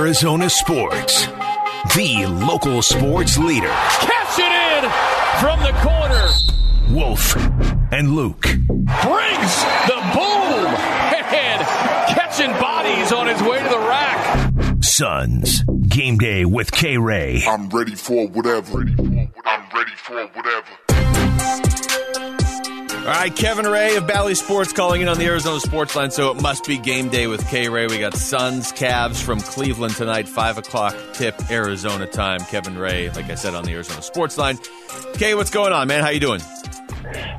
Arizona sports. The local sports leader. Catch it in from the corner. Wolf and Luke. Brings the boom and catching bodies on his way to the rack. Suns. Game day with K Ray. I'm ready for whatever. I'm ready for whatever. All right, Kevin Ray of Bally Sports calling in on the Arizona Sports Line, so it must be game day with K Ray. We got Suns, Cavs from Cleveland tonight, 5 o'clock tip Arizona time. Kevin Ray, like I said, on the Arizona Sports Line. K, what's going on, man? How you doing?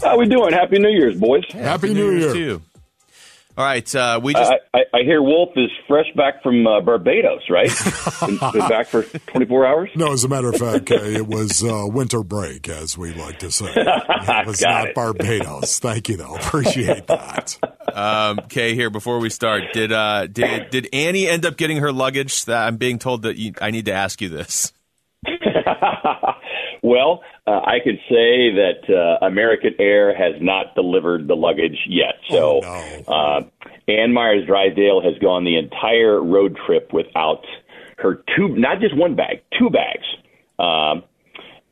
How we doing? Happy New Year's, boys. Happy New Year. to you. All right, uh, we just I, I, I hear Wolf is fresh back from uh, Barbados, right? been, been back for 24 hours? No, as a matter of fact, Kay, it was uh, winter break, as we like to say. It was not it. Barbados. Thank you, though. Appreciate that. um, Kay here before we start. Did uh, did did Annie end up getting her luggage? That I'm being told that you, I need to ask you this. Well, uh, I could say that uh, American Air has not delivered the luggage yet. So, Oh, no. uh, Ann Meyers Drysdale has gone the entire road trip without her two, not just one bag, two bags. Um,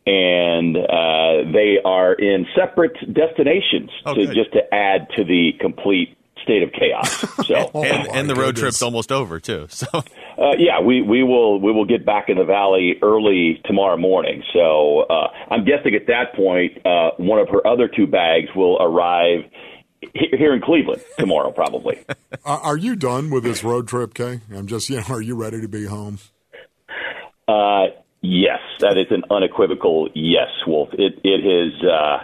and uh, they are in separate destinations Oh, to good. just to add to the complete state of chaos. So, Oh, and and the road goodness. trip's almost over too. So Uh, yeah, we, we will we will get back in the valley early tomorrow morning. So uh, I'm guessing at that point, uh, one of her other two bags will arrive here in Cleveland tomorrow, probably. Are are you done with this road trip, Kay? I'm just, you know, are you ready to be home? Uh, yes, that is an unequivocal yes, Wolf. It it is. Uh,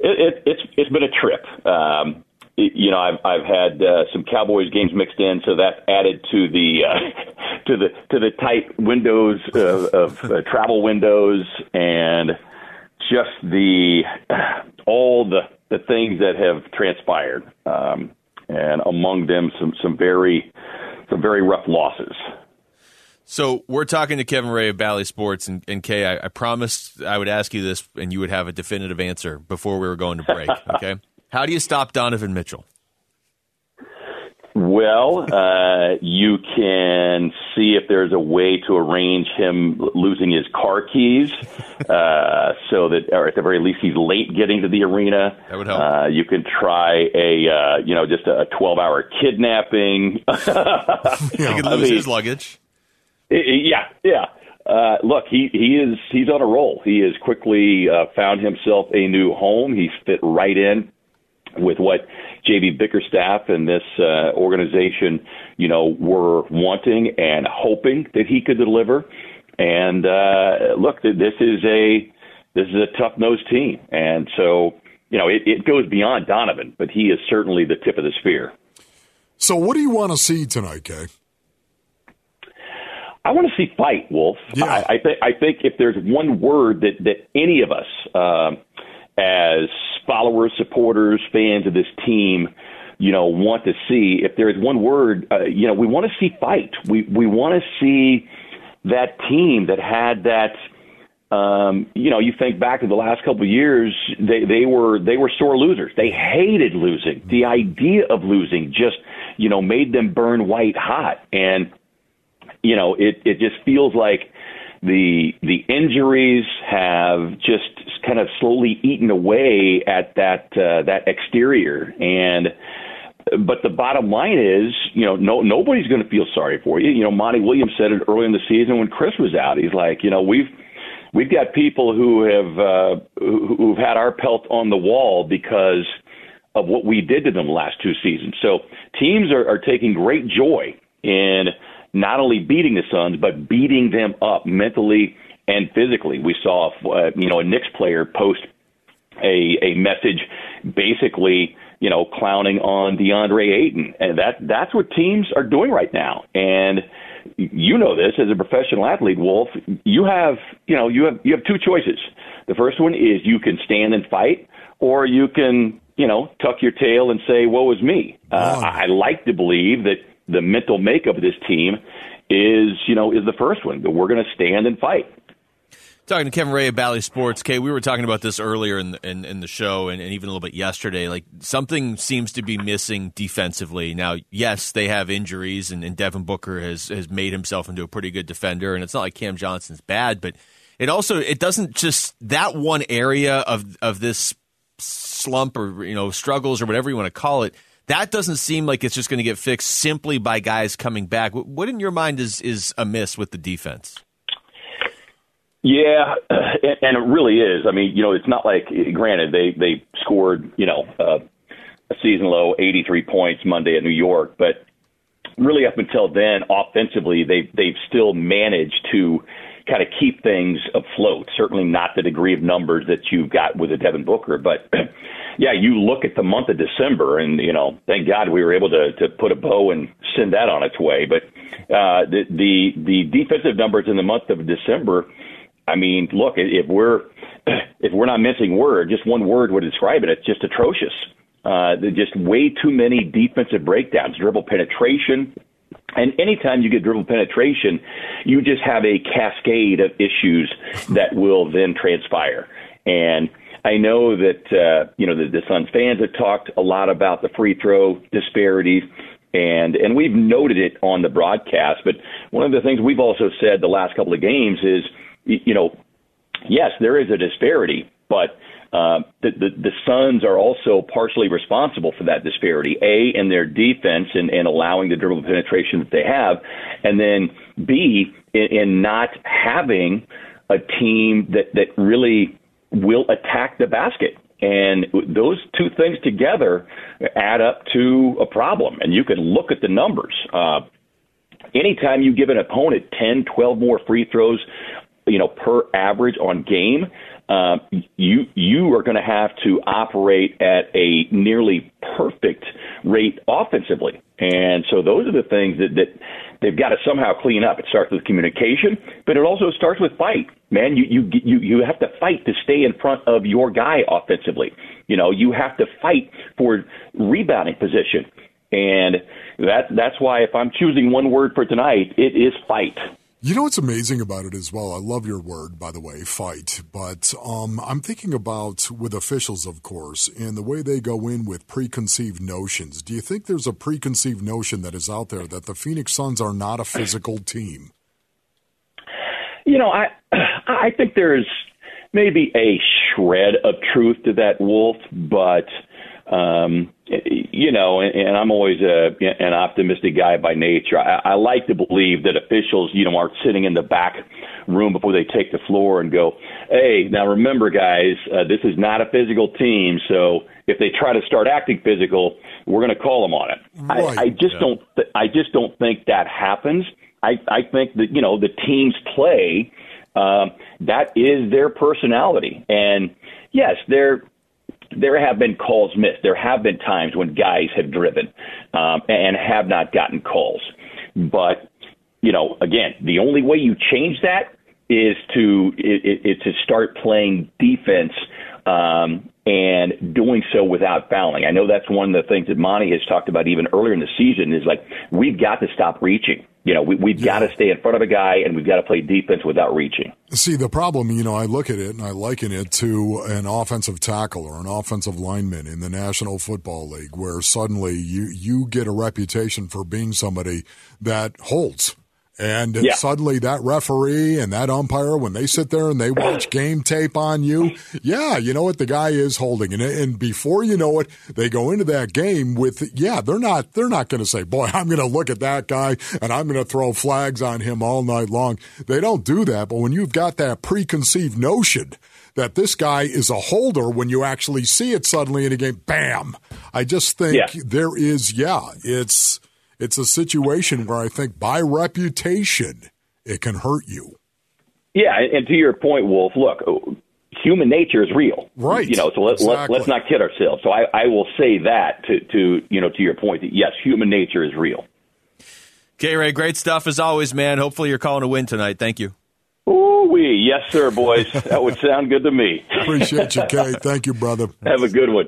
it, it, it's it's been a trip. Um, it- you know, I've I've had uh, some Cowboys games mixed in, so that added to the uh, to the to the tight windows of, of uh, travel windows and just the all the the things that have transpired, um, and among them some some very some very rough losses. So we're talking to Kevin Ray of Bally Sports, and, and Kay, I, I promised I would ask you this, and you would have a definitive answer before we were going to break. Okay, how do you stop Donovan Mitchell? Well, uh, you can see if there's a way to arrange him losing his car keys, uh, so that, or at the very least, he's late getting to the arena. That would help. Uh, you can try a, uh, you know, just a 12-hour kidnapping. He could I lose mean- his luggage. yeah, yeah. Uh, look, he he is he's on a roll. He has quickly uh, found himself a new home. He's fit right in with what JB Bickerstaff and this uh, organization, you know, were wanting and hoping that he could deliver. And uh, look, this is a this is a tough nosed team, and so you know it, it goes beyond Donovan, but he is certainly the tip of the spear. So, what do you want to see tonight, Kay? I want to see fight, Wolf. Yeah. I, I think I think if there's one word that that any of us, um, as followers, supporters, fans of this team, you know, want to see, if there is one word, uh, you know, we want to see fight. We we want to see that team that had that. Um, you know, you think back to the last couple of years, they, they were they were sore losers. They hated losing. The idea of losing just, you know, made them burn white hot. And you know, it it just feels like the the injuries have just kind of slowly eaten away at that uh, that exterior and but the bottom line is, you know, no nobody's going to feel sorry for you. You know, Monty Williams said it early in the season when Chris was out. He's like, you know, we've we've got people who have uh, who, who've had our pelt on the wall because of what we did to them the last two seasons. So teams are, are taking great joy in not only beating the Suns but beating them up mentally and physically. We saw, uh, you know, a Knicks player post a a message basically you know clowning on DeAndre Ayton. And that that's what teams are doing right now. And you know this as a professional athlete Wolf you have you know you have you have two choices. The first one is you can stand and fight or you can you know tuck your tail and say woe is me. Uh, I like to believe that the mental makeup of this team is you know is the first one that we're going to stand and fight Talking to Kevin Ray of Bally Sports. Kay, we were talking about this earlier in the, in, in the show and, and even a little bit yesterday. Like something seems to be missing defensively. Now, yes, they have injuries, and, and Devin Booker has has made himself into a pretty good defender. And it's not like Cam Johnson's bad, but it also it doesn't just that one area of of this slump or you know struggles or whatever you want to call it. That doesn't seem like it's just going to get fixed simply by guys coming back. What in your mind is is amiss with the defense? Yeah, and it really is. I mean, you know, it's not like. Granted, they they scored, you know, uh, a season low 83 points Monday at New York, but really up until then, offensively, they they've still managed to kind of keep things afloat. Certainly not the degree of numbers that you've got with a Devin Booker, but yeah, you look at the month of December, and you know, thank God we were able to to put a bow and send that on its way. But uh, the the the defensive numbers in the month of December. I mean, look, if we're if we're not missing word, just one word would describe it. It's just atrocious. Uh, just way too many defensive breakdowns, dribble penetration, and anytime you get dribble penetration, you just have a cascade of issues that will then transpire. And I know that uh, you know the, the Suns fans have talked a lot about the free throw disparities, and and we've noted it on the broadcast. But one of the things we've also said the last couple of games is, you know, yes, there is a disparity, but uh, the, the, the Suns are also partially responsible for that disparity. A, in their defense and, and allowing the dribble penetration that they have, and then B, in, in not having a team that, that really will attack the basket. And those two things together add up to a problem. And you can look at the numbers. Uh, anytime you give an opponent 10, 12 more free throws, you know, per average on game, uh, you you are going to have to operate at a nearly perfect rate offensively, and so those are the things that that they've got to somehow clean up. It starts with communication, but it also starts with fight. Man, you you you you have to fight to stay in front of your guy offensively. You know, you have to fight for rebounding position, and that that's why if I'm choosing one word for tonight, it is fight. You know what's amazing about it as well? I love your word, by the way, fight. But um, I'm thinking about with officials, of course, and the way they go in with preconceived notions. Do you think there's a preconceived notion that is out there that the Phoenix Suns are not a physical team? You know, I I think there's maybe a shred of truth to that, Wolf, but um, you know, and, and I'm always a, an optimistic guy by nature. I, I like to believe that officials, you know, aren't sitting in the back room before they take the floor and go, "Hey, now remember, guys, uh, this is not a physical team, so if they try to start acting physical, we're going to call them on it." Right. I, I just yeah. don't. Th- I just don't think that happens. I, I think that you know the teams play. Uh, that is their personality, and yes, they're there have been calls missed. There have been times when guys have driven um, and have not gotten calls. But you know, again, the only way you change that is to is to start playing defense um, and doing so without fouling. I know that's one of the things that Monty has talked about even earlier in the season is like we've got to stop reaching. You know, we, we've yeah. got to stay in front of a guy and we've got to play defense without reaching. See, the problem, you know, I look at it and I liken it to an offensive tackle or an offensive lineman in the National Football League where suddenly you, you get a reputation for being somebody that holds and yeah. suddenly that referee and that umpire, when they sit there and they watch game tape on you, yeah, you know what? The guy is holding. And, and before you know it, they go into that game with, yeah, they're not, they're not going to say, boy, I'm going to look at that guy and I'm going to throw flags on him all night long. They don't do that. But when you've got that preconceived notion that this guy is a holder, when you actually see it suddenly in a game, bam. I just think yeah. there is, yeah, it's, it's a situation where I think by reputation it can hurt you. Yeah, and to your point, Wolf, look, human nature is real, right? You know, so let, exactly. let, us not kid ourselves. So I, I will say that to, to you know to your point that yes, human nature is real. K Ray, great stuff as always, man. Hopefully you're calling a win tonight. Thank you. Ooh wee, yes, sir, boys. that would sound good to me. Appreciate you, Kay. Thank you, brother. Have a good one.